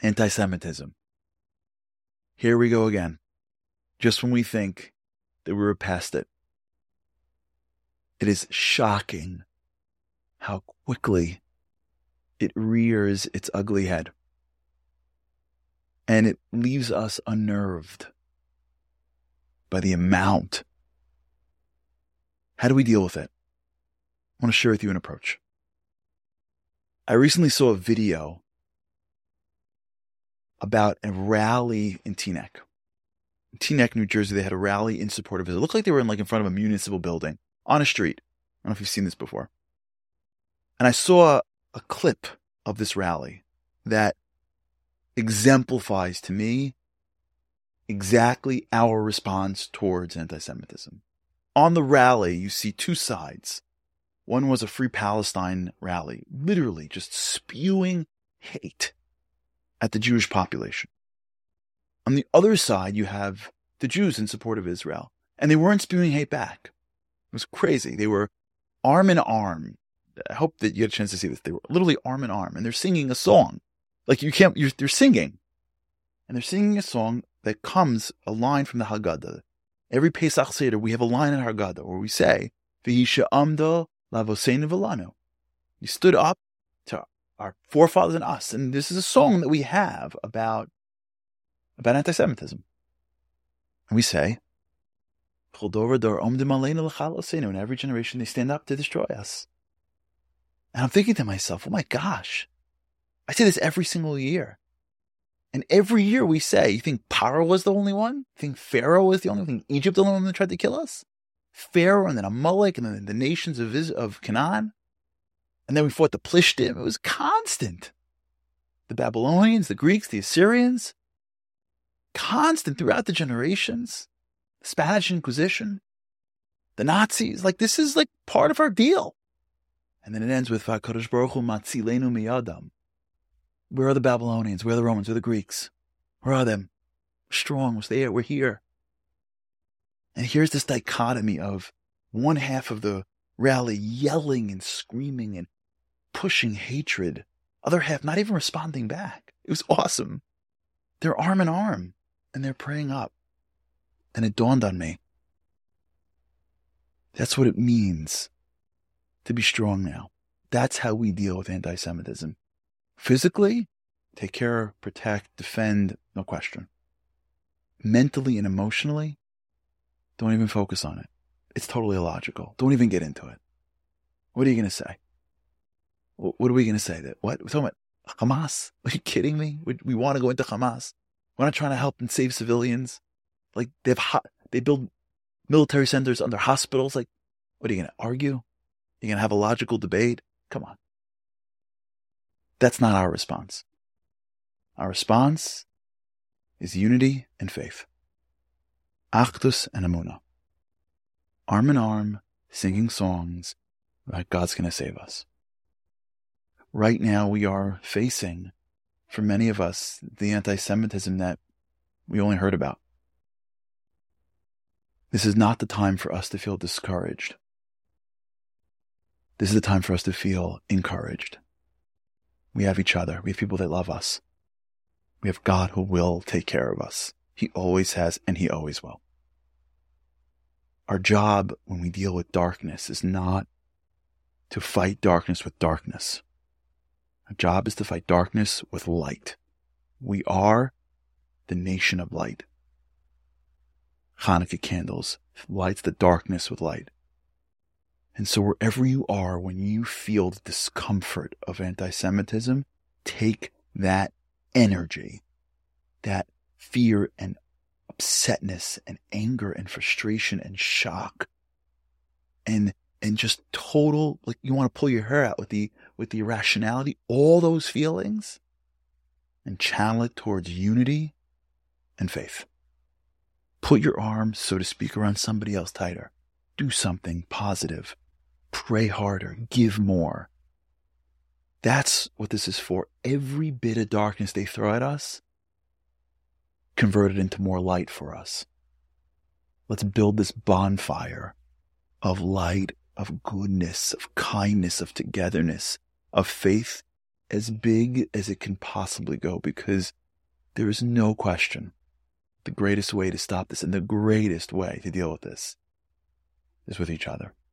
Anti Semitism. Here we go again. Just when we think that we were past it. It is shocking how quickly it rears its ugly head. And it leaves us unnerved by the amount. How do we deal with it? I want to share with you an approach. I recently saw a video about a rally in Teaneck. In Teaneck, New Jersey, they had a rally in support of it. It looked like they were in like in front of a municipal building on a street. I don't know if you've seen this before. And I saw a clip of this rally that exemplifies to me exactly our response towards anti-Semitism. On the rally, you see two sides. One was a Free Palestine rally, literally just spewing hate at the Jewish population. On the other side, you have the Jews in support of Israel, and they weren't spewing hate back. It was crazy. They were arm in arm. I hope that you had a chance to see this. They were literally arm in arm, and they're singing a song. Like you can't, you're, they're singing. And they're singing a song that comes a line from the Haggadah. Every Pesach Seder, we have a line in Haggadah where we say, V'hisha amda lavoseinu v'lanu. You stood up our forefathers and us. And this is a song that we have about, about anti-Semitism. And we say, in every generation they stand up to destroy us. And I'm thinking to myself, oh my gosh, I say this every single year. And every year we say, you think Paro was the only one? You think Pharaoh was the only one? You think Egypt the only one that tried to kill us? Pharaoh and then Amalek and then the nations of, of Canaan? And then we fought the Plishtim. It was constant. The Babylonians, the Greeks, the Assyrians. Constant throughout the generations. The Spanish Inquisition. The Nazis. Like this is like part of our deal. And then it ends with Vakadosh Baruch Hu Matzilenu Miyadam. Where are the Babylonians? Where are the Romans? Where are the Greeks? Where are them? We're strong. We're there. We're here. And here's this dichotomy of one half of the rally yelling and screaming and pushing hatred. Other half not even responding back. It was awesome. They're arm in arm and they're praying up. And it dawned on me. That's what it means to be strong now. That's how we deal with anti Semitism. Physically, take care, protect, defend, no question. Mentally and emotionally, don't even focus on it. It's totally illogical. Don't even get into it. What are you going to say? What are we going to say? That what we're talking about Hamas? Are you kidding me? We, we want to go into Hamas. We're not trying to help and save civilians. Like they've ho- they build military centers under hospitals. Like, what are you going to argue? You're going to have a logical debate? Come on. That's not our response. Our response is unity and faith. Achdus and Amunah. Arm in arm, singing songs about God's going to save us right now we are facing, for many of us, the anti Semitism that we only heard about. This is not the time for us to feel discouraged. This is the time for us to feel encouraged. We have each other. We have people that love us. We have God who will take care of us. He always has and he always will. Our job when we deal with darkness is not to fight darkness with darkness. Our job is to fight darkness with light. We are the nation of light. Hanukkah candles lights the darkness with light. And so wherever you are, when you feel the discomfort of anti-Semitism, take that energy, that fear and upsetness and anger and frustration and shock and and just total like you want to pull your hair out with the with the irrationality, all those feelings, and channel it towards unity and faith. Put your arm, so to speak, around somebody else tighter. Do something positive. Pray harder. Give more. That's what this is for. Every bit of darkness they throw at us, convert it into more light for us. Let's build this bonfire of light, of goodness, of kindness, of togetherness, of faith as big as it can possibly go because there is no question the greatest way to stop this and the greatest way to deal with this is with each other.